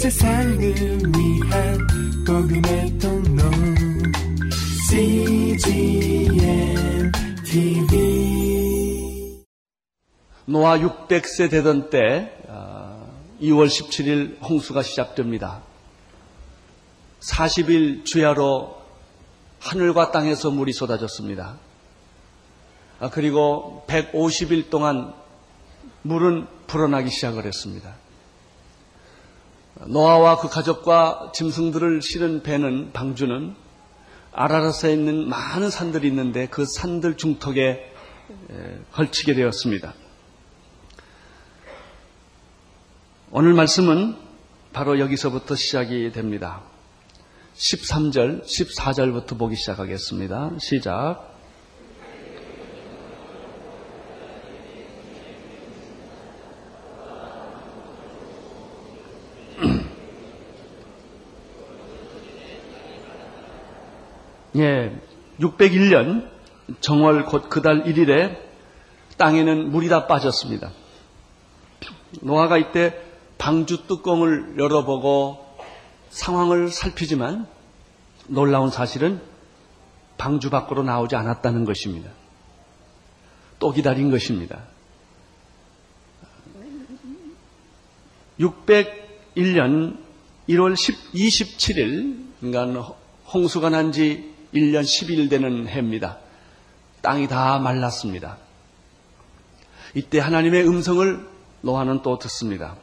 세상을 위한 복음의 통로 CGM TV 노아 600세 되던 때 2월 17일 홍수가 시작됩니다. 40일 주야로 하늘과 땅에서 물이 쏟아졌습니다. 아, 그리고 150일 동안 물은 불어나기 시작을 했습니다. 노아와 그 가족과 짐승들을 실은 배는 방주는 아라라스에 있는 많은 산들이 있는데 그 산들 중턱에 걸치게 되었습니다. 오늘 말씀은 바로 여기서부터 시작이 됩니다. 13절, 14절부터 보기 시작하겠습니다. 시작. 예, 601년 정월 곧 그달 1일에 땅에는 물이 다 빠졌습니다. 노아가 이때 방주 뚜껑을 열어보고 상황을 살피지만 놀라운 사실은 방주 밖으로 나오지 않았다는 것입니다. 또 기다린 것입니다. 601년 1월 10, 27일, 그러니까 홍수가 난 지 1년 10일 되는 해입니다. 땅이 다 말랐습니다. 이때 하나님의 음성을 노아는 또 듣습니다.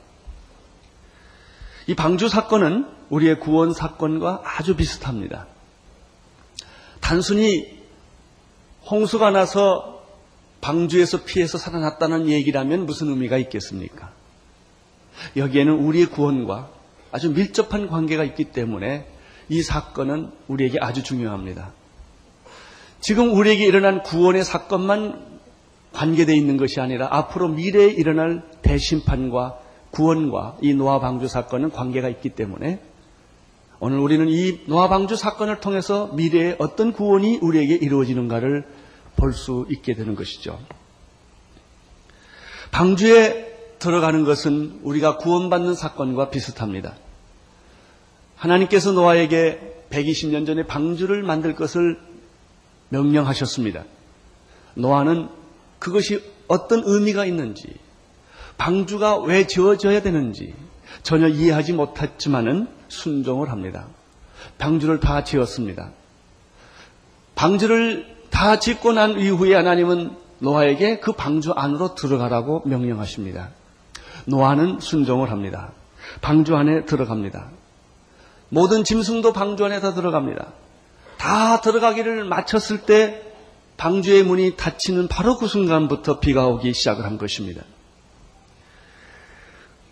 이 방주 사건은 우리의 구원 사건과 아주 비슷합니다. 단순히 홍수가 나서 방주에서 피해서 살아났다는 얘기라면 무슨 의미가 있겠습니까? 여기에는 우리의 구원과 아주 밀접한 관계가 있기 때문에 이 사건은 우리에게 아주 중요합니다. 지금 우리에게 일어난 구원의 사건만 관계되어 있는 것이 아니라 앞으로 미래에 일어날 대심판과 구원과 이 노아 방주 사건은 관계가 있기 때문에 오늘 우리는 이 노아 방주 사건을 통해서 미래에 어떤 구원이 우리에게 이루어지는가를 볼 수 있게 되는 것이죠. 방주에 들어가는 것은 우리가 구원받는 사건과 비슷합니다. 하나님께서 노아에게 120년 전에 방주를 만들 것을 명령하셨습니다. 노아는 그것이 어떤 의미가 있는지, 방주가 왜 지어져야 되는지 전혀 이해하지 못했지만은 순종을 합니다. 방주를 다 지었습니다. 방주를 다 짓고 난 이후에 하나님은 노아에게 그 방주 안으로 들어가라고 명령하십니다. 노아는 순종을 합니다. 방주 안에 들어갑니다. 모든 짐승도 방주 안에 다 들어갑니다. 다 들어가기를 마쳤을 때 방주의 문이 닫히는 바로 그 순간부터 비가 오기 시작을 한 것입니다.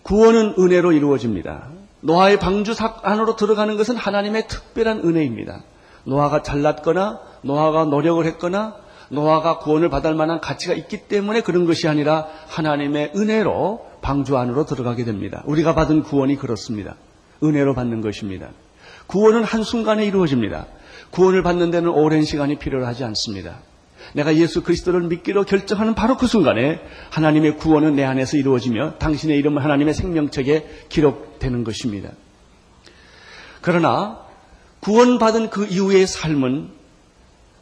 구원은 은혜로 이루어집니다. 노아의 방주 안으로 들어가는 것은 하나님의 특별한 은혜입니다. 노아가 잘났거나 노아가 노력을 했거나 노아가 구원을 받을 만한 가치가 있기 때문에 그런 것이 아니라 하나님의 은혜로 방주 안으로 들어가게 됩니다. 우리가 받은 구원이 그렇습니다. 은혜로 받는 것입니다. 구원은 한순간에 이루어집니다. 구원을 받는 데는 오랜 시간이 필요하지 않습니다. 내가 예수 그리스도를 믿기로 결정하는 바로 그 순간에 하나님의 구원은 내 안에서 이루어지며 당신의 이름은 하나님의 생명책에 기록되는 것입니다. 그러나 구원받은 그 이후의 삶은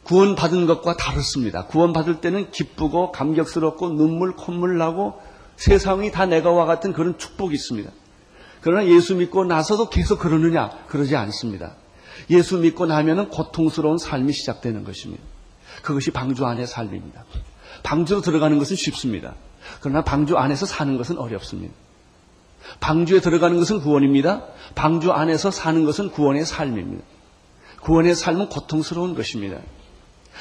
구원받은 것과 다릅니다. 구원받을 때는 기쁘고 감격스럽고 눈물 콧물 나고 세상이 다 내가와 같은 그런 축복이 있습니다. 그러나 예수 믿고 나서도 계속 그러느냐? 그러지 않습니다. 예수 믿고 나면은 고통스러운 삶이 시작되는 것입니다. 그것이 방주 안의 삶입니다. 방주로 들어가는 것은 쉽습니다. 그러나 방주 안에서 사는 것은 어렵습니다. 방주에 들어가는 것은 구원입니다. 방주 안에서 사는 것은 구원의 삶입니다. 구원의 삶은 고통스러운 것입니다.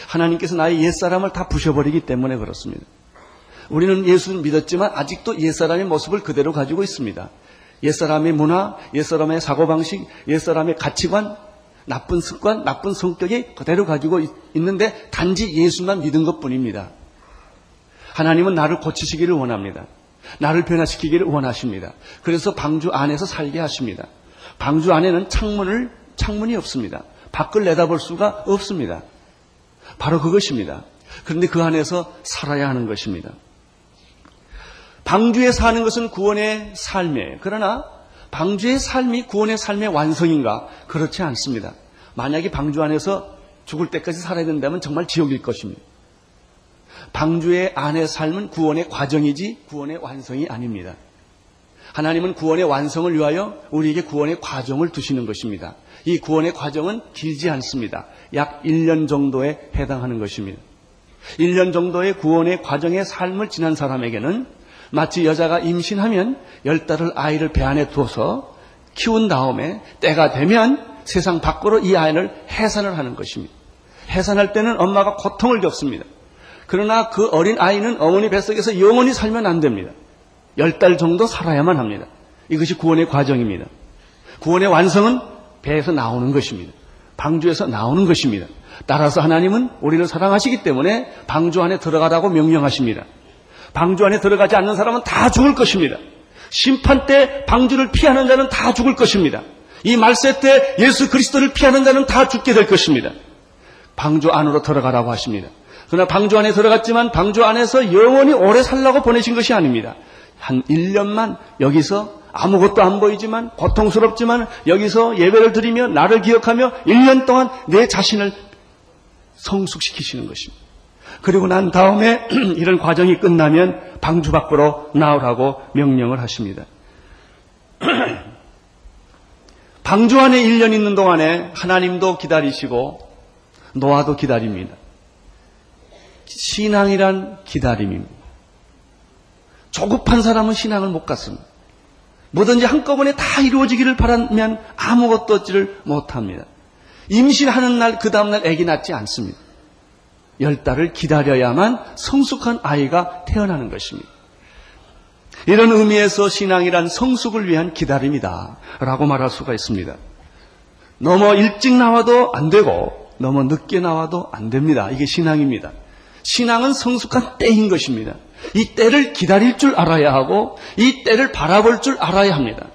하나님께서 나의 옛사람을 다 부셔버리기 때문에 그렇습니다. 우리는 예수를 믿었지만 아직도 옛사람의 모습을 그대로 가지고 있습니다. 옛사람의 문화, 옛사람의 사고방식, 옛사람의 가치관, 나쁜 습관, 나쁜 성격이 그대로 가지고 있는데 단지 예수만 믿은 것 뿐입니다. 하나님은 나를 고치시기를 원합니다. 나를 변화시키기를 원하십니다. 그래서 방주 안에서 살게 하십니다. 방주 안에는 창문을, 창문이 없습니다. 밖을 내다볼 수가 없습니다. 바로 그것입니다. 그런데 그 안에서 살아야 하는 것입니다. 방주에 사는 것은 구원의 삶이에요. 그러나 방주의 삶이 구원의 삶의 완성인가? 그렇지 않습니다. 만약에 방주 안에서 죽을 때까지 살아야 된다면 정말 지옥일 것입니다. 방주의 안의 삶은 구원의 과정이지 구원의 완성이 아닙니다. 하나님은 구원의 완성을 위하여 우리에게 구원의 과정을 두시는 것입니다. 이 구원의 과정은 길지 않습니다. 약 1년 정도에 해당하는 것입니다. 1년 정도의 구원의 과정의 삶을 지난 사람에게는 마치 여자가 임신하면 열 달을 아이를 배 안에 두어서 키운 다음에 때가 되면 세상 밖으로 이 아이를 해산을 하는 것입니다. 해산할 때는 엄마가 고통을 겪습니다. 그러나 그 어린 아이는 어머니 뱃속에서 영원히 살면 안 됩니다. 열 달 정도 살아야만 합니다. 이것이 구원의 과정입니다. 구원의 완성은 배에서 나오는 것입니다. 방주에서 나오는 것입니다. 따라서 하나님은 우리를 사랑하시기 때문에 방주 안에 들어가라고 명령하십니다. 방주 안에 들어가지 않는 사람은 다 죽을 것입니다. 심판 때 방주를 피하는 자는 다 죽을 것입니다. 이 말세 때 예수 그리스도를 피하는 자는 다 죽게 될 것입니다. 방주 안으로 들어가라고 하십니다. 그러나 방주 안에 들어갔지만 방주 안에서 영원히 오래 살라고 보내신 것이 아닙니다. 한 1년만 여기서 아무것도 안 보이지만 고통스럽지만 여기서 예배를 드리며 나를 기억하며 1년 동안 내 자신을 성숙시키시는 것입니다. 그리고 난 다음에 이런 과정이 끝나면 방주 밖으로 나오라고 명령을 하십니다. 방주 안에 1년 있는 동안에 하나님도 기다리시고 노아도 기다립니다. 신앙이란 기다림입니다. 조급한 사람은 신앙을 못 갖습니다. 뭐든지 한꺼번에 다 이루어지기를 바라면 아무것도 얻지를 못합니다. 임신하는 날, 그 다음날 아기 낳지 않습니다. 열 달을 기다려야만 성숙한 아이가 태어나는 것입니다. 이런 의미에서 신앙이란 성숙을 위한 기다림이다. 라고 말할 수가 있습니다. 너무 일찍 나와도 안 되고, 너무 늦게 나와도 안 됩니다. 이게 신앙입니다. 신앙은 성숙한 때인 것입니다. 이 때를 기다릴 줄 알아야 하고, 이 때를 바라볼 줄 알아야 합니다.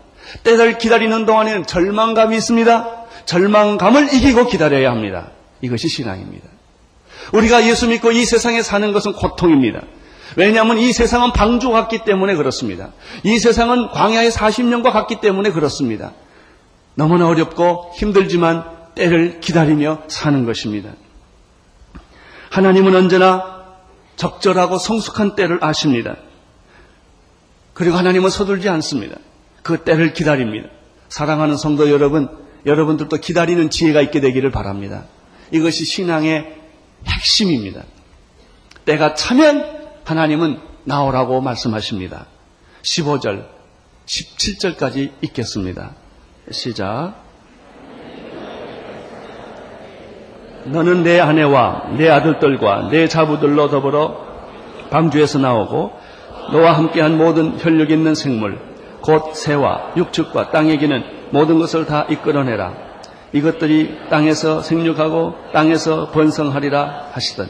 때를 기다리는 동안에는 절망감이 있습니다. 절망감을 이기고 기다려야 합니다. 이것이 신앙입니다. 우리가 예수 믿고 이 세상에 사는 것은 고통입니다. 왜냐하면 이 세상은 방주 같기 때문에 그렇습니다. 이 세상은 광야의 40년과 같기 때문에 그렇습니다. 너무나 어렵고 힘들지만 때를 기다리며 사는 것입니다. 하나님은 언제나 적절하고 성숙한 때를 아십니다. 그리고 하나님은 서둘지 않습니다. 그 때를 기다립니다. 사랑하는 성도 여러분, 여러분들도 기다리는 지혜가 있게 되기를 바랍니다. 이것이 신앙의 핵심입니다. 때가 차면 하나님은 나오라고 말씀하십니다. 15절, 17절까지 읽겠습니다. 시작. 너는 내 아내와 내 아들들과 내 자부들로 더불어 방주에서 나오고 너와 함께한 모든 혈육 있는 생물, 곧 새와 육축과 땅에 기는 모든 것을 다 이끌어내라. 이것들이 땅에서 생육하고 땅에서 번성하리라 하시던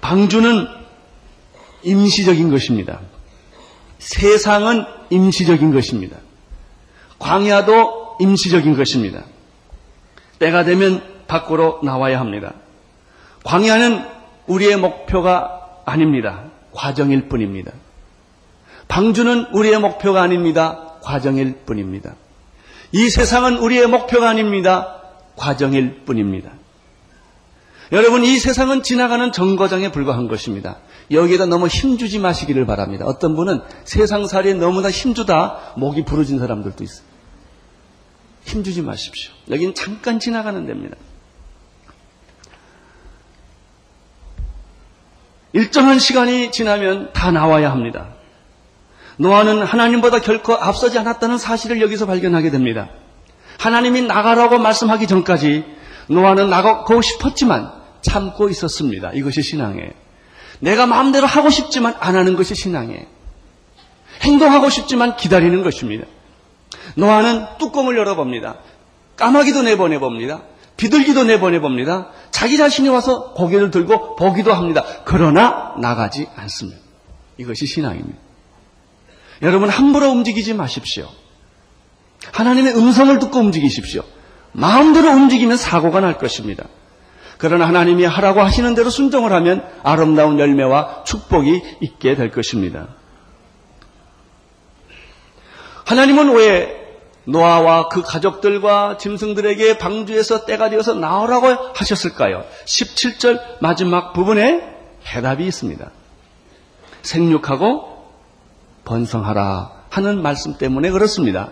방주는 임시적인 것입니다. 세상은 임시적인 것입니다. 광야도 임시적인 것입니다. 때가 되면 밖으로 나와야 합니다. 광야는 우리의 목표가 아닙니다. 과정일 뿐입니다. 방주는 우리의 목표가 아닙니다. 과정일 뿐입니다. 이 세상은 우리의 목표가 아닙니다. 과정일 뿐입니다. 여러분, 이 세상은 지나가는 정거장에 불과한 것입니다. 여기에다 너무 힘주지 마시기를 바랍니다. 어떤 분은 세상살이에 너무나 힘주다 목이 부러진 사람들도 있어요. 힘주지 마십시오. 여기는 잠깐 지나가는 데입니다. 일정한 시간이 지나면 다 나와야 합니다. 노아는 하나님보다 결코 앞서지 않았다는 사실을 여기서 발견하게 됩니다. 하나님이 나가라고 말씀하기 전까지 노아는 나가고 싶었지만 참고 있었습니다. 이것이 신앙이에요. 내가 마음대로 하고 싶지만 안 하는 것이 신앙이에요. 행동하고 싶지만 기다리는 것입니다. 노아는 뚜껑을 열어봅니다. 까마귀도 내보내봅니다. 비둘기도 내보내봅니다. 자기 자신이 와서 고개를 들고 보기도 합니다. 그러나 나가지 않습니다. 이것이 신앙입니다. 여러분 함부로 움직이지 마십시오. 하나님의 음성을 듣고 움직이십시오. 마음대로 움직이면 사고가 날 것입니다. 그러나 하나님이 하라고 하시는 대로 순종을 하면 아름다운 열매와 축복이 있게 될 것입니다. 하나님은 왜 노아와 그 가족들과 짐승들에게 방주에서 때가 되어서 나오라고 하셨을까요? 17절 마지막 부분에 해답이 있습니다. 생육하고 번성하라 하는 말씀 때문에 그렇습니다.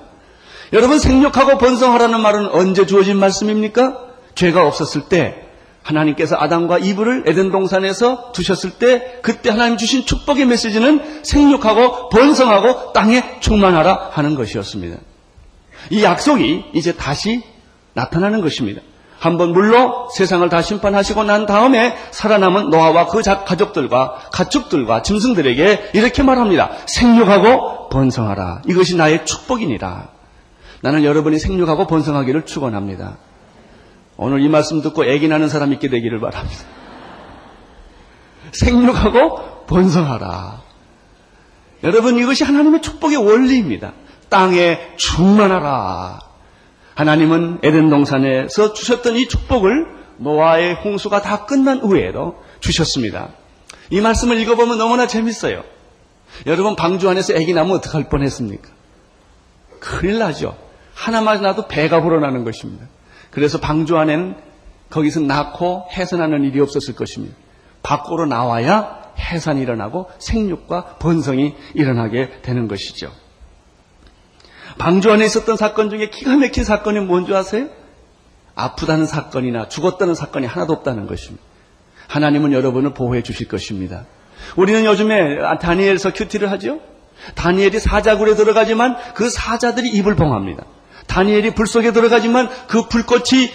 여러분 생육하고 번성하라는 말은 언제 주어진 말씀입니까? 죄가 없었을 때 하나님께서 아담과 이브를 에덴 동산에서 두셨을 때 그때 하나님 주신 축복의 메시지는 생육하고 번성하고 땅에 충만하라 하는 것이었습니다. 이 약속이 이제 다시 나타나는 것입니다. 한번 물로 세상을 다 심판하시고 난 다음에 살아남은 노아와 그 가족들과 가축들과 짐승들에게 이렇게 말합니다. 생육하고 번성하라. 이것이 나의 축복이니라. 나는 여러분이 생육하고 번성하기를 축원합니다. 오늘 이 말씀 듣고 애기 나는 사람 있게 되기를 바랍니다. 생육하고 번성하라. 여러분 이것이 하나님의 축복의 원리입니다. 땅에 충만하라. 하나님은 에덴 동산에서 주셨던 이 축복을 노아의 홍수가 다 끝난 후에도 주셨습니다. 이 말씀을 읽어보면 너무나 재밌어요. 여러분 방주 안에서 애기 나면 어떡할 뻔했습니까? 큰일 나죠. 하나만 나도 배가 불어나는 것입니다. 그래서 방주 안에는 거기서 낳고 해산하는 일이 없었을 것입니다. 밖으로 나와야 해산이 일어나고 생육과 번성이 일어나게 되는 것이죠. 방주 안에 있었던 사건 중에 기가 막힌 사건이 뭔지 아세요? 아프다는 사건이나 죽었다는 사건이 하나도 없다는 것입니다. 하나님은 여러분을 보호해 주실 것입니다. 우리는 요즘에 다니엘서 큐티를 하죠? 다니엘이 사자굴에 들어가지만 그 사자들이 입을 봉합니다. 다니엘이 불 속에 들어가지만 그 불꽃이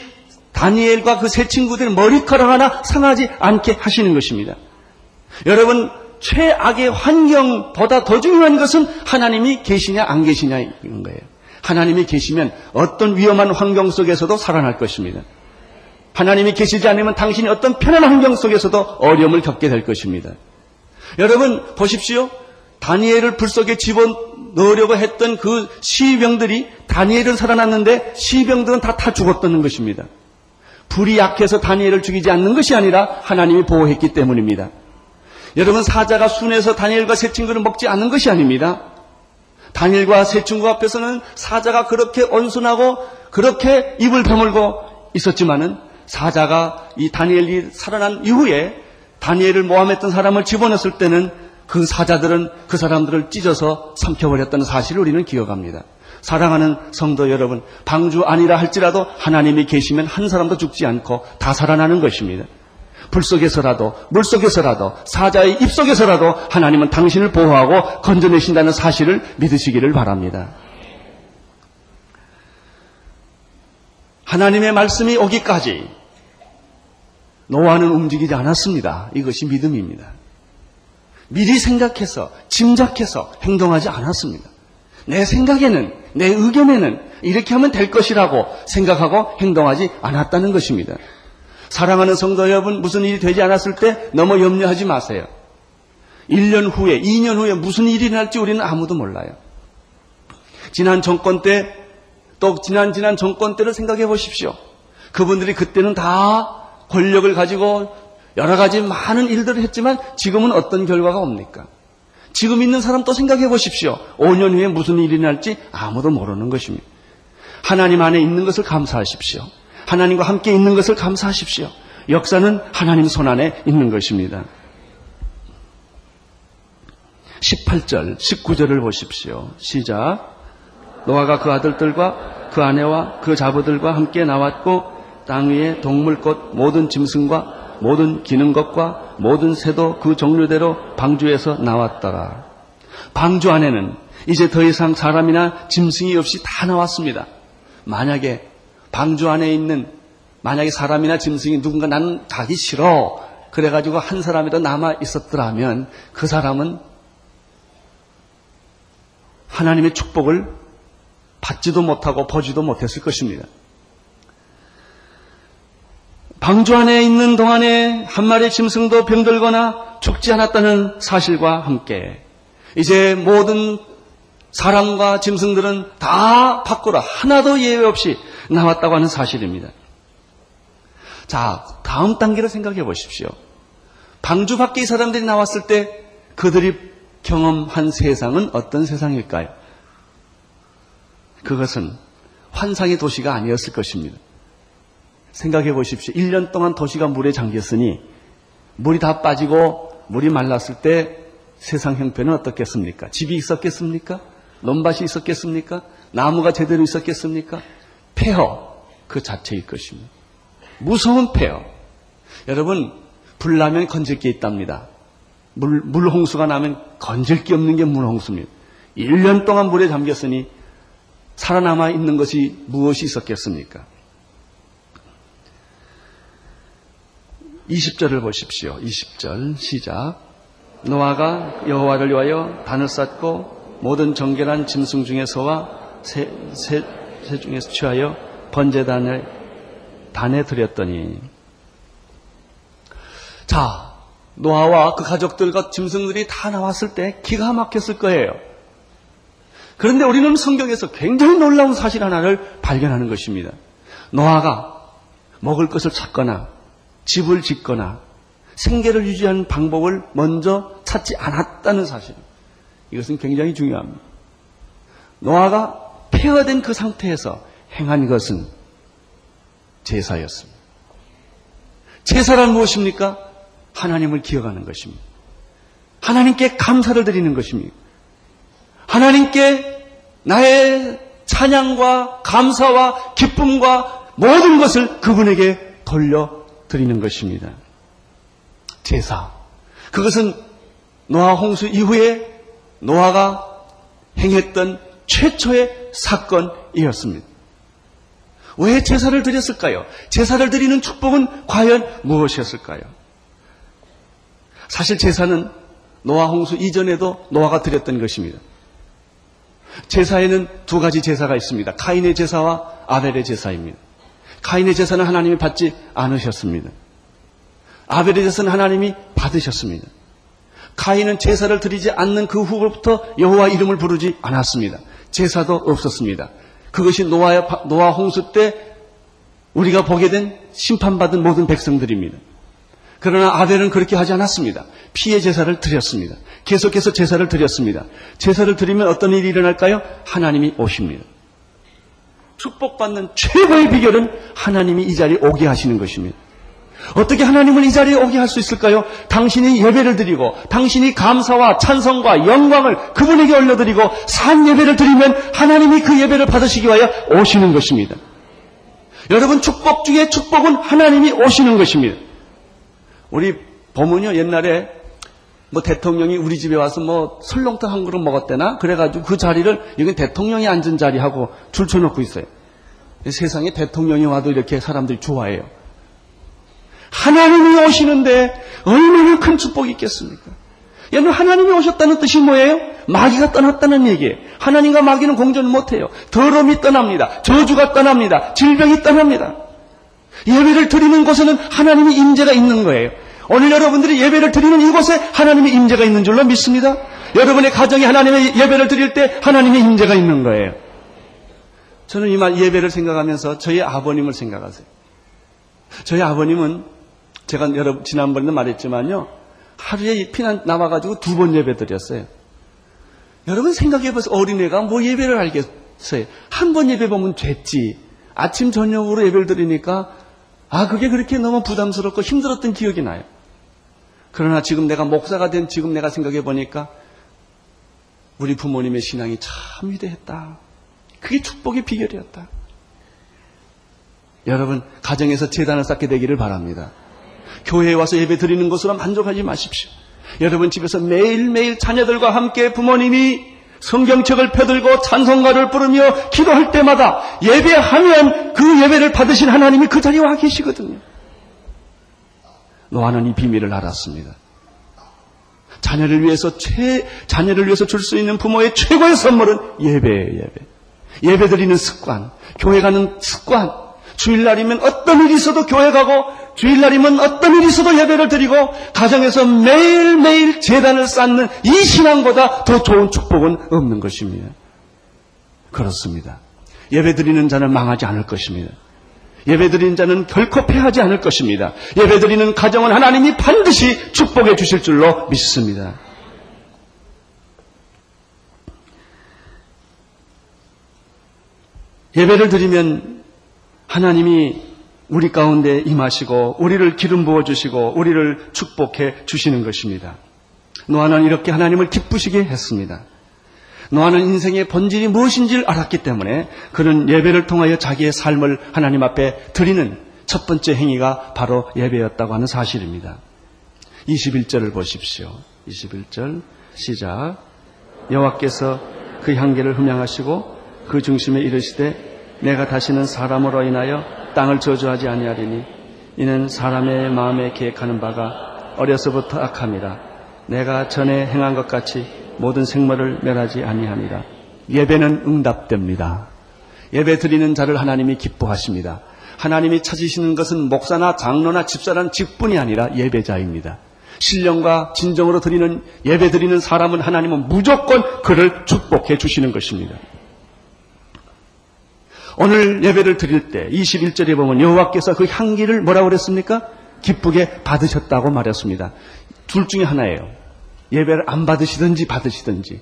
다니엘과 그 세 친구들 머리카락 하나 상하지 않게 하시는 것입니다. 여러분, 최악의 환경보다 더 중요한 것은 하나님이 계시냐 안 계시냐인 거예요. 하나님이 계시면 어떤 위험한 환경 속에서도 살아날 것입니다. 하나님이 계시지 않으면 당신이 어떤 편안한 환경 속에서도 어려움을 겪게 될 것입니다. 여러분 보십시오. 다니엘을 불 속에 집어넣으려고 했던 그 시병들이 다니엘은 살아났는데 시병들은 다 타 죽었다는 것입니다. 불이 약해서 다니엘을 죽이지 않는 것이 아니라 하나님이 보호했기 때문입니다. 여러분 사자가 순에서 다니엘과 세 친구를 먹지 않는 것이 아닙니다. 다니엘과 세 친구 앞에서는 사자가 그렇게 온순하고 그렇게 입을 다물고 있었지만은 사자가 이 다니엘이 살아난 이후에 다니엘을 모함했던 사람을 집어넣었을 때는 그 사자들은 그 사람들을 찢어서 삼켜버렸다는 사실을 우리는 기억합니다. 사랑하는 성도 여러분, 방주 아니라 할지라도 하나님이 계시면 한 사람도 죽지 않고 다 살아나는 것입니다. 불 속에서라도 물 속에서라도 사자의 입 속에서라도 하나님은 당신을 보호하고 건져내신다는 사실을 믿으시기를 바랍니다. 하나님의 말씀이 오기까지 노아는 움직이지 않았습니다. 이것이 믿음입니다. 미리 생각해서 짐작해서 행동하지 않았습니다. 내 생각에는 내 의견에는 이렇게 하면 될 것이라고 생각하고 행동하지 않았다는 것입니다. 사랑하는 성도 여러분, 무슨 일이 되지 않았을 때 너무 염려하지 마세요. 1년 후에, 2년 후에 무슨 일이 날지 우리는 아무도 몰라요. 지난 정권 때, 또 지난 지난 정권 때를 생각해 보십시오. 그분들이 그때는 다 권력을 가지고 여러 가지 많은 일들을 했지만 지금은 어떤 결과가 옵니까? 지금 있는 사람 또 생각해 보십시오. 5년 후에 무슨 일이 날지 아무도 모르는 것입니다. 하나님 안에 있는 것을 감사하십시오. 하나님과 함께 있는 것을 감사하십시오. 역사는 하나님 손 안에 있는 것입니다. 18절, 19절을 보십시오. 시작. 노아가 그 아들들과 그 아내와 그 자부들과 함께 나왔고 땅 위에 동물꽃 모든 짐승과 모든 기는 것과 모든 새도 그 종류대로 방주에서 나왔더라. 방주 안에는 이제 더 이상 사람이나 짐승이 없이 다 나왔습니다. 만약에 방주 안에 있는 만약에 사람이나 짐승이 누군가 나는 가기 싫어. 그래가지고 한 사람이라도 남아 있었더라면 그 사람은 하나님의 축복을 받지도 못하고 보지도 못했을 것입니다. 방주 안에 있는 동안에 한 마리 짐승도 병들거나 죽지 않았다는 사실과 함께 이제 모든 사람과 짐승들은 다 밖으로 하나도 예외 없이 나왔다고 하는 사실입니다. 자, 다음 단계를 생각해 보십시오. 방주 밖에 이 사람들이 나왔을 때 그들이 경험한 세상은 어떤 세상일까요? 그것은 환상의 도시가 아니었을 것입니다. 생각해 보십시오. 1년 동안 도시가 물에 잠겼으니 물이 다 빠지고 물이 말랐을 때 세상 형편은 어떻겠습니까? 집이 있었겠습니까? 논밭이 있었겠습니까? 나무가 제대로 있었겠습니까? 폐허 그 자체일 것입니다. 무서운 폐허. 여러분 불나면 건질 게 있답니다. 물, 물홍수가 나면 건질 게 없는 게 물홍수입니다. 1년 동안 물에 잠겼으니 살아남아 있는 것이 무엇이 있었겠습니까? 20절을 보십시오. 20절 시작. 노아가 여호와를 위하여 단을 쌓고 모든 정결한 짐승 중에서와 새, 새, 새 중에서 취하여 번제단을 단에 드렸더니 자 노아와 그 가족들과 짐승들이 다 나왔을 때 기가 막혔을 거예요. 그런데 우리는 성경에서 굉장히 놀라운 사실 하나를 발견하는 것입니다. 노아가 먹을 것을 찾거나 집을 짓거나 생계를 유지하는 방법을 먼저 찾지 않았다는 사실. 이것은 굉장히 중요합니다. 노아가 폐허된 그 상태에서 행한 것은 제사였습니다. 제사란 무엇입니까? 하나님을 기억하는 것입니다. 하나님께 감사를 드리는 것입니다. 하나님께 나의 찬양과 감사와 기쁨과 모든 것을 그분에게 돌려 드리는 것입니다. 제사. 그것은 노아 홍수 이후에 노아가 행했던 최초의 사건이었습니다. 왜 제사를 드렸을까요? 제사를 드리는 축복은 과연 무엇이었을까요? 사실 제사는 노아 홍수 이전에도 노아가 드렸던 것입니다. 제사에는 두 가지 제사가 있습니다. 카인의 제사와 아벨의 제사입니다. 카인의 제사는 하나님이 받지 않으셨습니다. 아벨의 제사는 하나님이 받으셨습니다. 카인은 제사를 드리지 않는 그 후부터 여호와 이름을 부르지 않았습니다. 제사도 없었습니다. 그것이 노아의, 노아 홍수 때 우리가 보게 된 심판받은 모든 백성들입니다. 그러나 아벨은 그렇게 하지 않았습니다. 피해 제사를 드렸습니다. 계속해서 제사를 드렸습니다. 제사를 드리면 어떤 일이 일어날까요? 하나님이 오십니다. 축복받는 최고의 비결은 하나님이 이 자리에 오게 하시는 것입니다. 어떻게 하나님을 이 자리에 오게 할 수 있을까요? 당신이 예배를 드리고 당신이 감사와 찬성과 영광을 그분에게 올려드리고 산 예배를 드리면 하나님이 그 예배를 받으시기 위하여 오시는 것입니다. 여러분 축복 중에 축복은 하나님이 오시는 것입니다. 우리 보면요 옛날에 뭐 대통령이 우리 집에 와서 뭐 설렁탕 한 그릇 먹었대나 그래가지고 그 자리를 여기 대통령이 앉은 자리하고 줄 쳐놓고 있어요. 세상에 대통령이 와도 이렇게 사람들이 좋아해요. 하나님이 오시는데 얼마나 큰 축복이 있겠습니까? 여러분 하나님이 오셨다는 뜻이 뭐예요? 마귀가 떠났다는 얘기예요. 하나님과 마귀는 공존을 못해요. 더러움이 떠납니다. 저주가 떠납니다. 질병이 떠납니다. 예배를 드리는 곳에는 하나님의 임재가 있는 거예요. 오늘 여러분들이 예배를 드리는 이곳에 하나님의 임재가 있는 줄로 믿습니다. 여러분의 가정에 하나님의 예배를 드릴 때 하나님의 임재가 있는 거예요. 저는 이말 예배를 생각하면서 저희 아버님을 생각하세요. 저희 아버님은 제가 여러분 지난번에도 말했지만요. 하루에 피난 나와가지고 두 번 예배 드렸어요. 여러분 생각해보세요. 어린애가 뭐 예배를 알겠어요. 한 번 예배 보면 됐지. 아침 저녁으로 예배를 드리니까 아 그게 그렇게 너무 부담스럽고 힘들었던 기억이 나요. 그러나 지금 내가 목사가 된 지금 내가 생각해 보니까 우리 부모님의 신앙이 참 위대했다. 그게 축복의 비결이었다. 여러분 가정에서 재단을 쌓게 되기를 바랍니다. 교회에 와서 예배 드리는 것으로 만족하지 마십시오. 여러분 집에서 매일매일 자녀들과 함께 부모님이 성경책을 펴들고 찬송가를 부르며 기도할 때마다 예배하면 그 예배를 받으신 하나님이 그 자리에 와 계시거든요. 노아는 이 비밀을 알았습니다. 자녀를 위해서 최, 자녀를 위해서 줄 수 있는 부모의 최고의 선물은 예배예요, 예배. 예배 드리는 습관, 교회 가는 습관, 주일날이면 어떤 일이 있어도 교회 가고 주일날이면 어떤 일이 있어도 예배를 드리고 가정에서 매일매일 재단을 쌓는 이 신앙보다 더 좋은 축복은 없는 것입니다. 그렇습니다. 예배 드리는 자는 망하지 않을 것입니다. 예배 드리는 자는 결코 패하지 않을 것입니다. 예배 드리는 가정은 하나님이 반드시 축복해 주실 줄로 믿습니다. 예배를 드리면 하나님이 우리 가운데 임하시고 우리를 기름 부어 주시고 우리를 축복해 주시는 것입니다. 노아는 이렇게 하나님을 기쁘시게 했습니다. 노아는 인생의 본질이 무엇인지를 알았기 때문에 그는 예배를 통하여 자기의 삶을 하나님 앞에 드리는 첫 번째 행위가 바로 예배였다고 하는 사실입니다. 21절을 보십시오. 21절 시작. 여호와께서 그 향기를 흠양하시고 그 중심에 이르시되 내가 다시는 사람으로 인하여 땅을 저주하지 아니하리니 이는 사람의 마음에 계획하는 바가 어려서부터 악함이라 내가 전에 행한 것 같이 모든 생물을 멸하지 아니하니라 예배는 응답됩니다. 예배 드리는 자를 하나님이 기뻐하십니다. 하나님이 찾으시는 것은 목사나 장로나 집사라는 직분이 아니라 예배자입니다. 신령과 진정으로 드리는 예배 드리는 사람은 하나님은 무조건 그를 축복해 주시는 것입니다. 오늘 예배를 드릴 때 21절에 보면 여호와께서 그 향기를 뭐라고 그랬습니까? 기쁘게 받으셨다고 말했습니다. 둘 중에 하나예요. 예배를 안 받으시든지 받으시든지.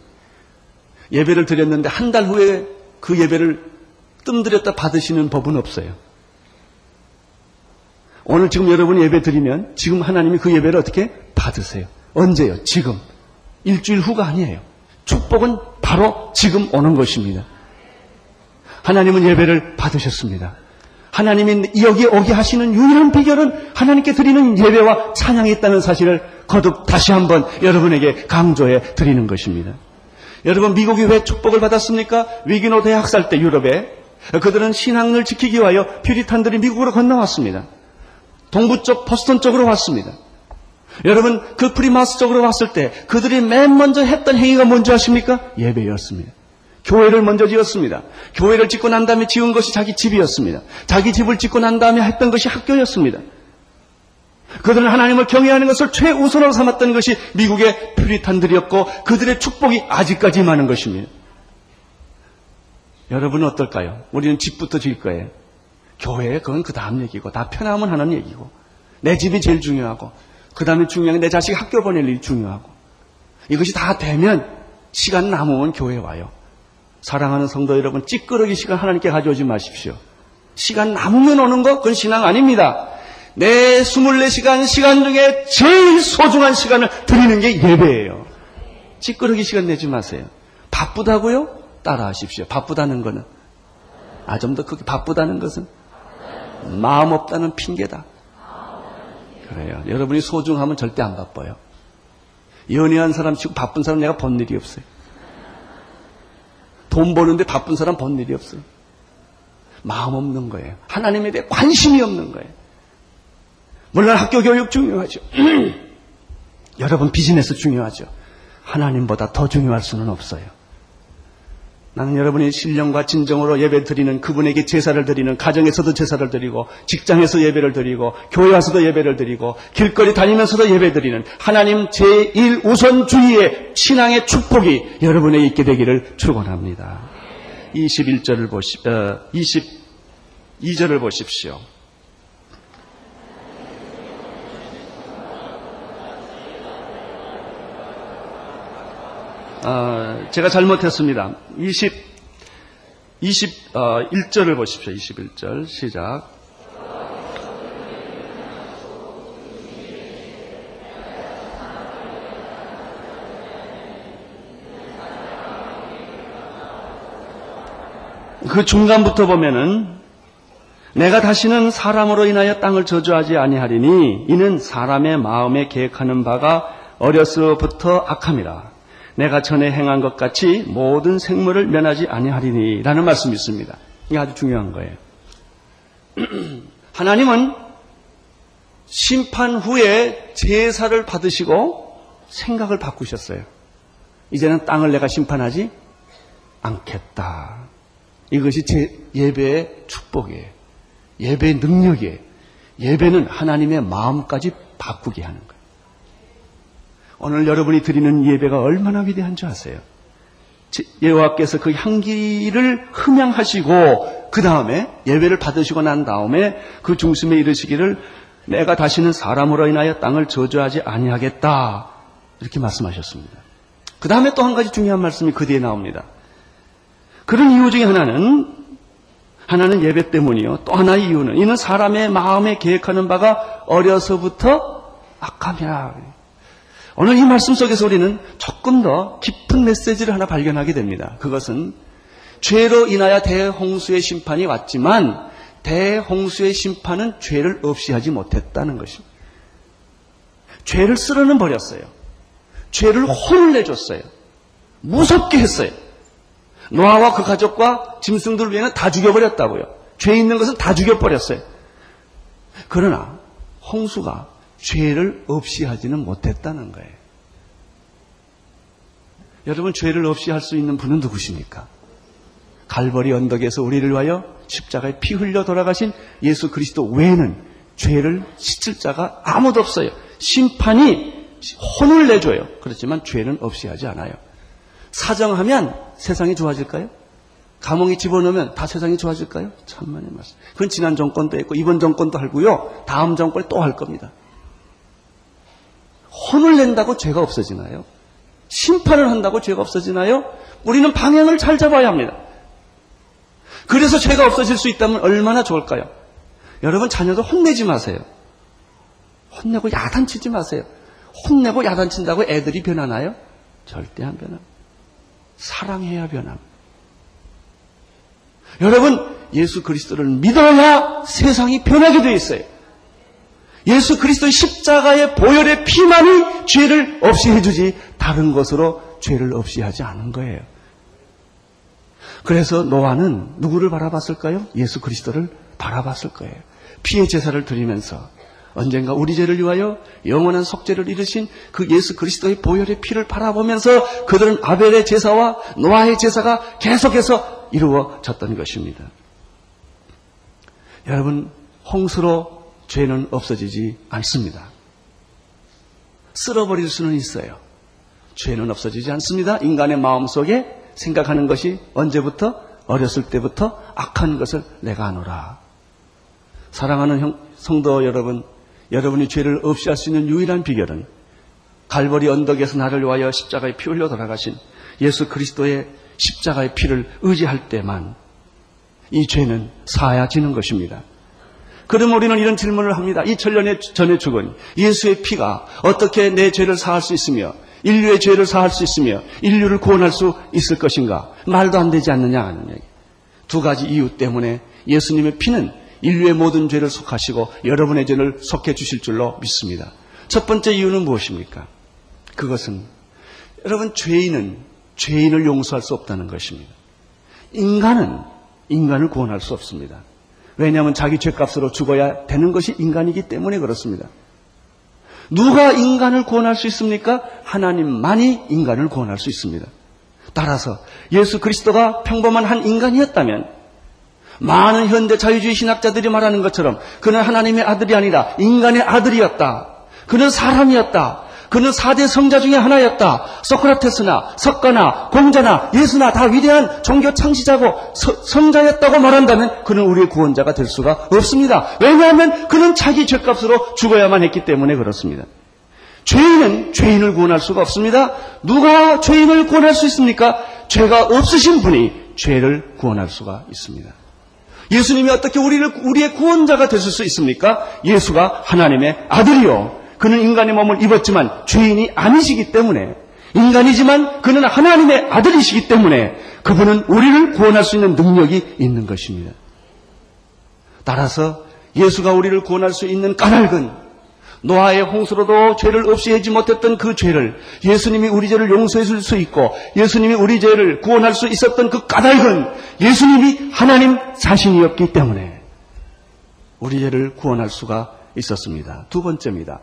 예배를 드렸는데 한 달 후에 그 예배를 뜸들였다 받으시는 법은 없어요. 오늘 지금 여러분이 예배 드리면 지금 하나님이 그 예배를 어떻게 받으세요? 언제요? 지금. 일주일 후가 아니에요. 축복은 바로 지금 오는 것입니다. 하나님은 예배를 받으셨습니다. 하나님이 여기 오게 하시는 유일한 비결은 하나님께 드리는 예배와 찬양이 있다는 사실을 거듭 다시 한번 여러분에게 강조해 드리는 것입니다. 여러분 미국이 왜 축복을 받았습니까? 위기노 대학살 때 유럽에 그들은 신앙을 지키기 위하여 퓨리탄들이 미국으로 건너왔습니다. 동부 쪽 보스턴 쪽으로 왔습니다. 여러분 그 플리머스 쪽으로 왔을 때 그들이 맨 먼저 했던 행위가 뭔지 아십니까? 예배였습니다. 교회를 먼저 지었습니다. 교회를 짓고 난 다음에 지은 것이 자기 집이었습니다. 자기 집을 짓고 난 다음에 했던 것이 학교였습니다. 그들은 하나님을 경외하는 것을 최우선으로 삼았던 것이 미국의 퓨리탄들이었고 그들의 축복이 아직까지 많은 것입니다. 여러분은 어떨까요? 우리는 집부터 지을 거예요. 교회 그건 그 다음 얘기고 다 편하면 하는 얘기고 내 집이 제일 중요하고 그 다음에 중요한 게 내 자식 학교 보낼 일이 중요하고 이것이 다 되면 시간 남으면 교회 와요. 사랑하는 성도 여러분, 찌끄러기 시간 하나님께 가져오지 마십시오. 시간 남으면 오는 거, 그건 신앙 아닙니다. 내 24시간 시간 중에 제일 소중한 시간을 드리는 게 예배예요. 찌끄러기 시간 내지 마세요. 바쁘다고요? 따라 하십시오. 바쁘다는 거는. 아, 좀 더 크게 바쁘다는 것은 마음 없다는 핑계다. 그래요. 여러분이 소중하면 절대 안 바빠요. 연애한 사람 치고 바쁜 사람 내가 본 일이 없어요. 돈 버는데 바쁜 사람 본 일이 없어요. 마음 없는 거예요. 하나님에 대해 관심이 없는 거예요. 물론 학교 교육 중요하죠. 여러분 비즈니스 중요하죠. 하나님보다 더 중요할 수는 없어요. 나는 여러분이 신령과 진정으로 예배 드리는 그분에게 제사를 드리는 가정에서도 제사를 드리고 직장에서 예배를 드리고 교회 와서도 예배를 드리고 길거리 다니면서도 예배 드리는 하나님 제1 우선주의의 신앙의 축복이 여러분에게 있게 되기를 축원합니다. 21절을 보시 어, 22절을 보십시오. 어, 제가 잘못했습니다. 20, 21절을 어, 보십시오. 21절 시작. 그 중간부터 보면은 내가 다시는 사람으로 인하여 땅을 저주하지 아니하리니 이는 사람의 마음에 계획하는 바가 어려서부터 악함이라. 내가 전에 행한 것 같이 모든 생물을 면하지 아니하리니 라는 말씀이 있습니다. 이게 아주 중요한 거예요. 하나님은 심판 후에 제사를 받으시고 생각을 바꾸셨어요. 이제는 땅을 내가 심판하지 않겠다. 이것이 제 예배의 축복이에요. 예배의 능력이에요. 예배는 하나님의 마음까지 바꾸게 하는 거예요. 오늘 여러분이 드리는 예배가 얼마나 위대한 줄 아세요? 여호와께서 그 향기를 흠양하시고 그 다음에 예배를 받으시고 난 다음에 그 중심에 이르시기를 내가 다시는 사람으로 인하여 땅을 저주하지 아니하겠다 이렇게 말씀하셨습니다. 그 다음에 또 한 가지 중요한 말씀이 그 뒤에 나옵니다. 그런 이유 중에 하나는 하나는 예배 때문이요. 또 하나의 이유는 이는 사람의 마음에 계획하는 바가 어려서부터 악함이라. 오늘 이 말씀 속에서 우리는 조금 더 깊은 메시지를 하나 발견하게 됩니다. 그것은 죄로 인하여 대홍수의 심판이 왔지만 대홍수의 심판은 죄를 없이 하지 못했다는 것입니다. 죄를 쓸어는 버렸어요. 죄를 혼을 내줬어요. 무섭게 했어요. 노아와 그 가족과 짐승들 위에는 다 죽여버렸다고요. 죄 있는 것은 다 죽여버렸어요. 그러나 홍수가 죄를 없이 하지는 못했다는 거예요. 여러분 죄를 없이 할 수 있는 분은 누구십니까? 갈보리 언덕에서 우리를 위하여 십자가에 피 흘려 돌아가신 예수 그리스도 외에는 죄를 씻을 자가 아무도 없어요. 심판이 혼을 내줘요. 그렇지만 죄는 없이 하지 않아요. 사정하면 세상이 좋아질까요? 감옥에 집어넣으면 다 세상이 좋아질까요? 참만의 말씀. 그건 지난 정권도 했고 이번 정권도 하고요. 다음 정권에 또 할 겁니다. 혼을 낸다고 죄가 없어지나요? 심판을 한다고 죄가 없어지나요? 우리는 방향을 잘 잡아야 합니다. 그래서 죄가 없어질 수 있다면 얼마나 좋을까요? 여러분 자녀도 혼내지 마세요. 혼내고 야단치지 마세요. 혼내고 야단친다고 애들이 변하나요? 절대 안 변합니다. 사랑해야 변함. 여러분, 예수 그리스도를 믿어야 세상이 변하게 되어 있어요. 예수 그리스도의 십자가의 보혈의 피만이 죄를 없이 해주지 다른 것으로 죄를 없이 하지 않은 거예요. 그래서 노아는 누구를 바라봤을까요? 예수 그리스도를 바라봤을 거예요. 피의 제사를 드리면서 언젠가 우리 죄를 위하여 영원한 속죄를 이루신 그 예수 그리스도의 보혈의 피를 바라보면서 그들은 아벨의 제사와 노아의 제사가 계속해서 이루어졌던 것입니다. 여러분, 홍수로 죄는 없어지지 않습니다. 쓸어버릴 수는 있어요. 죄는 없어지지 않습니다. 인간의 마음 속에 생각하는 것이 언제부터? 어렸을 때부터 악한 것을 내가 하노라. 사랑하는 형, 성도 여러분, 여러분이 죄를 없이 할 수 있는 유일한 비결은 갈보리 언덕에서 나를 위하여 십자가에 피 흘려 돌아가신 예수 그리스도의 십자가의 피를 의지할 때만 이 죄는 사야지는 것입니다. 그럼 우리는 이런 질문을 합니다. 이 천년의 전에 죽은 예수의 피가 어떻게 내 죄를 사할 수 있으며 인류의 죄를 사할 수 있으며 인류를 구원할 수 있을 것인가? 말도 안 되지 않느냐 하는 얘기. 두 가지 이유 때문에 예수님의 피는 인류의 모든 죄를 속하시고 여러분의 죄를 속해 주실 줄로 믿습니다. 첫 번째 이유는 무엇입니까? 그것은 여러분 죄인은 죄인을 용서할 수 없다는 것입니다. 인간은 인간을 구원할 수 없습니다. 왜냐하면 자기 죄값으로 죽어야 되는 것이 인간이기 때문에 그렇습니다. 누가 인간을 구원할 수 있습니까? 하나님만이 인간을 구원할 수 있습니다. 따라서 예수 그리스도가 평범한 한 인간이었다면 많은 현대 자유주의 신학자들이 말하는 것처럼 그는 하나님의 아들이 아니라 인간의 아들이었다. 그는 사람이었다. 그는 4대 성자 중에 하나였다. 소크라테스나 석가나 공자나 예수나 다 위대한 종교 창시자고 서, 성자였다고 말한다면 그는 우리의 구원자가 될 수가 없습니다. 왜냐하면 그는 자기 죄값으로 죽어야만 했기 때문에 그렇습니다. 죄인은 죄인을 구원할 수가 없습니다. 누가 죄인을 구원할 수 있습니까? 죄가 없으신 분이 죄를 구원할 수가 있습니다. 예수님이 어떻게 우리를 우리의 구원자가 되실 수 있습니까? 예수가 하나님의 아들이요. 그는 인간의 몸을 입었지만 죄인이 아니시기 때문에 인간이지만 그는 하나님의 아들이시기 때문에 그분은 우리를 구원할 수 있는 능력이 있는 것입니다. 따라서 예수가 우리를 구원할 수 있는 까닭은 노아의 홍수로도 죄를 없이 하지 못했던 그 죄를 예수님이 우리 죄를 용서해 줄 수 있고 예수님이 우리 죄를 구원할 수 있었던 그 까닭은 예수님이 하나님 자신이었기 때문에 우리 죄를 구원할 수가 있었습니다. 두 번째입니다.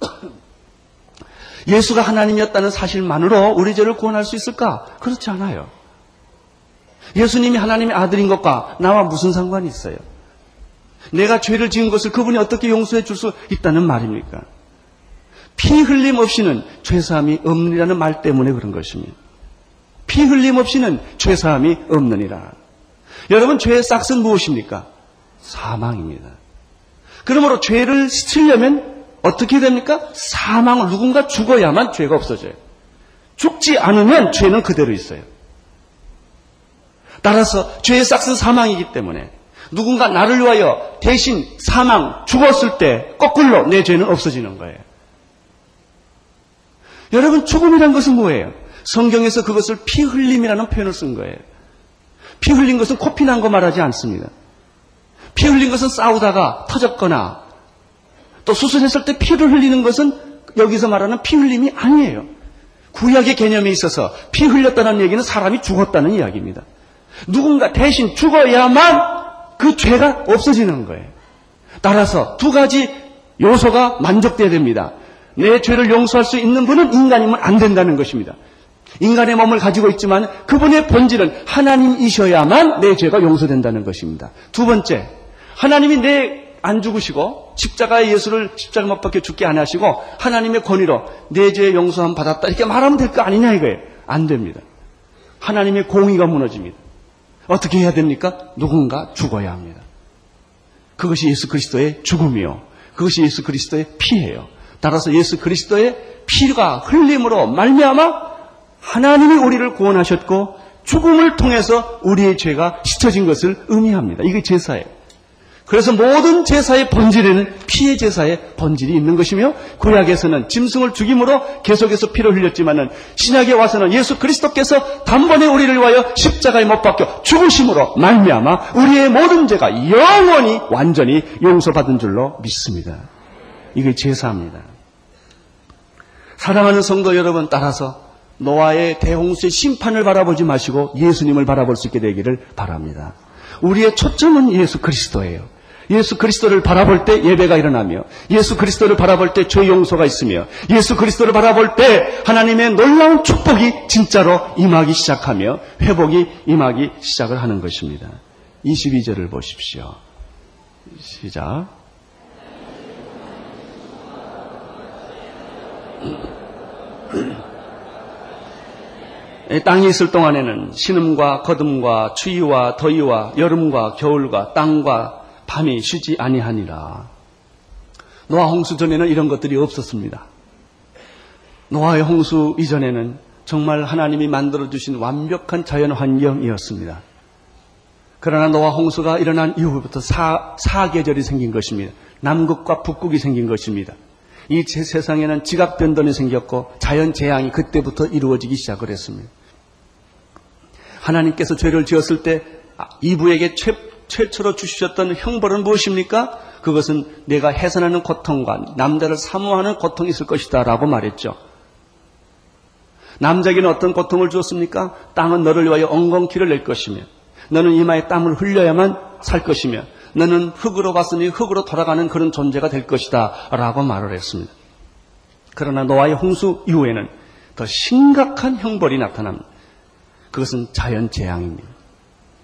예수가 하나님이었다는 사실만으로 우리 죄를 구원할 수 있을까? 그렇지 않아요. 예수님이 하나님의 아들인 것과 나와 무슨 상관이 있어요? 내가 죄를 지은 것을 그분이 어떻게 용서해 줄 수 있다는 말입니까? 피 흘림 없이는 죄사함이 없느니라는 말 때문에 그런 것입니다. 피 흘림 없이는 죄사함이 없느니라. 여러분 죄의 싹은 무엇입니까? 사망입니다. 그러므로 죄를 씻으려면 어떻게 됩니까? 사망을 누군가 죽어야만 죄가 없어져요. 죽지 않으면 죄는 그대로 있어요. 따라서 죄의 싹스 사망이기 때문에 누군가 나를 위하여 대신 사망, 죽었을 때 거꾸로 내 죄는 없어지는 거예요. 여러분, 죽음이란 것은 뭐예요? 성경에서 그것을 피 흘림이라는 표현을 쓴 거예요. 피 흘린 것은 코피 난 거 말하지 않습니다. 피 흘린 것은 싸우다가 터졌거나 또 수술했을 때 피를 흘리는 것은 여기서 말하는 피 흘림이 아니에요. 구약의 개념에 있어서 피 흘렸다는 얘기는 사람이 죽었다는 이야기입니다. 누군가 대신 죽어야만 그 죄가 없어지는 거예요. 따라서 두 가지 요소가 만족돼야 됩니다. 내 죄를 용서할 수 있는 분은 인간이면 안 된다는 것입니다. 인간의 몸을 가지고 있지만 그분의 본질은 하나님이셔야만 내 죄가 용서된다는 것입니다. 두 번째, 하나님이 내 안 죽으시고 십자가의 예수를 십자가 못 박혀 죽게 안 하시고 하나님의 권위로 내죄 용서함 받았다 이렇게 말하면 될 거 아니냐 이거예요. 안 됩니다. 하나님의 공의가 무너집니다. 어떻게 해야 됩니까? 누군가 죽어야 합니다. 그것이 예수 그리스도의 죽음이요. 그것이 예수 그리스도의 피예요. 따라서 예수 그리스도의 피가 흘림으로 말미암아 하나님이 우리를 구원하셨고 죽음을 통해서 우리의 죄가 씻어진 것을 의미합니다. 이게 제사예요. 그래서 모든 제사의 본질에는 피의 제사의 본질이 있는 것이며 구약에서는 짐승을 죽임으로 계속해서 피를 흘렸지만은 신약에 와서는 예수 그리스도께서 단번에 우리를 위하여 십자가에 못 박혀 죽으심으로 말미암아 우리의 모든 죄가 영원히 완전히 용서받은 줄로 믿습니다. 이게 제사입니다. 사랑하는 성도 여러분 따라서 노아의 대홍수의 심판을 바라보지 마시고 예수님을 바라볼 수 있게 되기를 바랍니다. 우리의 초점은 예수 그리스도예요. 예수 그리스도를 바라볼 때 예배가 일어나며 예수 그리스도를 바라볼 때 죄 용서가 있으며 예수 그리스도를 바라볼 때 하나님의 놀라운 축복이 진짜로 임하기 시작하며 회복이 임하기 시작을 하는 것입니다. 22절을 보십시오. 시작. 땅이 있을 동안에는 신음과 거둠과 추위와 더위와 여름과 겨울과 땅과 밤이 쉬지 아니하니라. 노아 홍수 전에는 이런 것들이 없었습니다. 노아의 홍수 이전에는 정말 하나님이 만들어 주신 완벽한 자연 환경이었습니다. 그러나 노아 홍수가 일어난 이후부터 사, 사계절이 생긴 것입니다. 남극과 북극이 생긴 것입니다. 이 세상에는 지각 변동이 생겼고 자연 재앙이 그때부터 이루어지기 시작을 했습니다. 하나님께서 죄를 지었을 때 이부에게 최, 최초로 주셨던 형벌은 무엇입니까? 그것은 내가 해산하는 고통과 남자를 사모하는 고통이 있을 것이다 라고 말했죠. 남자에게는 어떤 고통을 주었습니까? 땅은 너를 위하여 엉겅퀴를 낼 것이며 너는 이마에 땀을 흘려야만 살 것이며 너는 흙으로 봤으니 흙으로 돌아가는 그런 존재가 될 것이다 라고 말을 했습니다. 그러나 노아의 홍수 이후에는 더 심각한 형벌이 나타납니다. 그것은 자연 재앙입니다.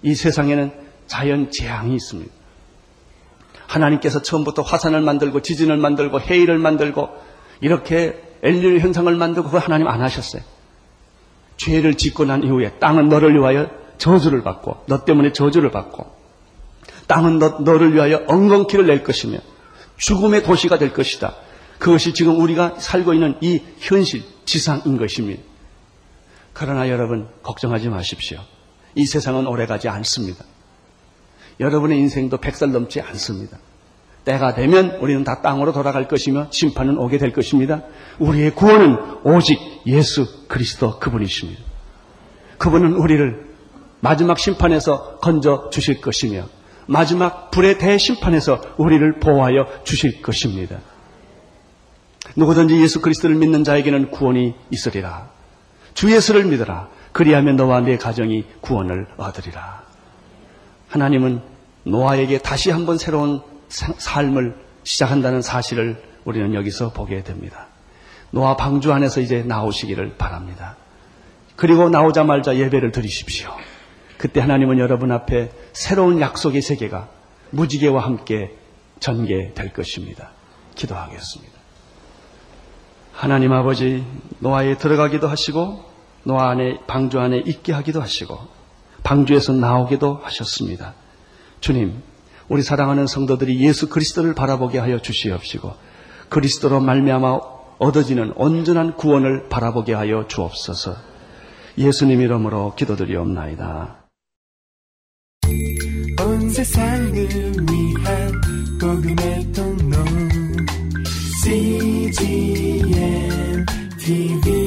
이 세상에는 자연 재앙이 있습니다. 하나님께서 처음부터 화산을 만들고 지진을 만들고 해일을 만들고 이렇게 엘리르 현상을 만들고 그거 하나님 안 하셨어요. 죄를 짓고 난 이후에 땅은 너를 위하여 저주를 받고 너 때문에 저주를 받고 땅은 너, 너를 위하여 엉겅퀴를 낼 것이며 죽음의 도시가 될 것이다. 그것이 지금 우리가 살고 있는 이 현실 지상인 것입니다. 그러나 여러분 걱정하지 마십시오. 이 세상은 오래가지 않습니다. 여러분의 인생도 백살 넘지 않습니다. 때가 되면 우리는 다 땅으로 돌아갈 것이며 심판은 오게 될 것입니다. 우리의 구원은 오직 예수 그리스도 그분이십니다. 그분은 우리를 마지막 심판에서 건져 주실 것이며 마지막 불의 대심판에서 우리를 보호하여 주실 것입니다. 누구든지 예수 그리스도를 믿는 자에게는 구원이 있으리라. 주 예수를 믿어라. 그리하면 너와 내 가정이 구원을 얻으리라. 하나님은 노아에게 다시 한번 새로운 삶을 시작한다는 사실을 우리는 여기서 보게 됩니다. 노아 방주 안에서 이제 나오시기를 바랍니다. 그리고 나오자마자 예배를 드리십시오. 그때 하나님은 여러분 앞에 새로운 약속의 세계가 무지개와 함께 전개될 것입니다. 기도하겠습니다. 하나님 아버지 노아에 들어가기도 하시고 노아 안에 방주 안에 있게 하기도 하시고 방주에서 나오기도 하셨습니다. 주님, 우리 사랑하는 성도들이 예수 그리스도를 바라보게 하여 주시옵시고 그리스도로 말미암아 얻어지는 온전한 구원을 바라보게 하여 주옵소서. 예수님 이름으로 기도드리옵나이다. 온 세상을 위한 복음의 통로 CGM TV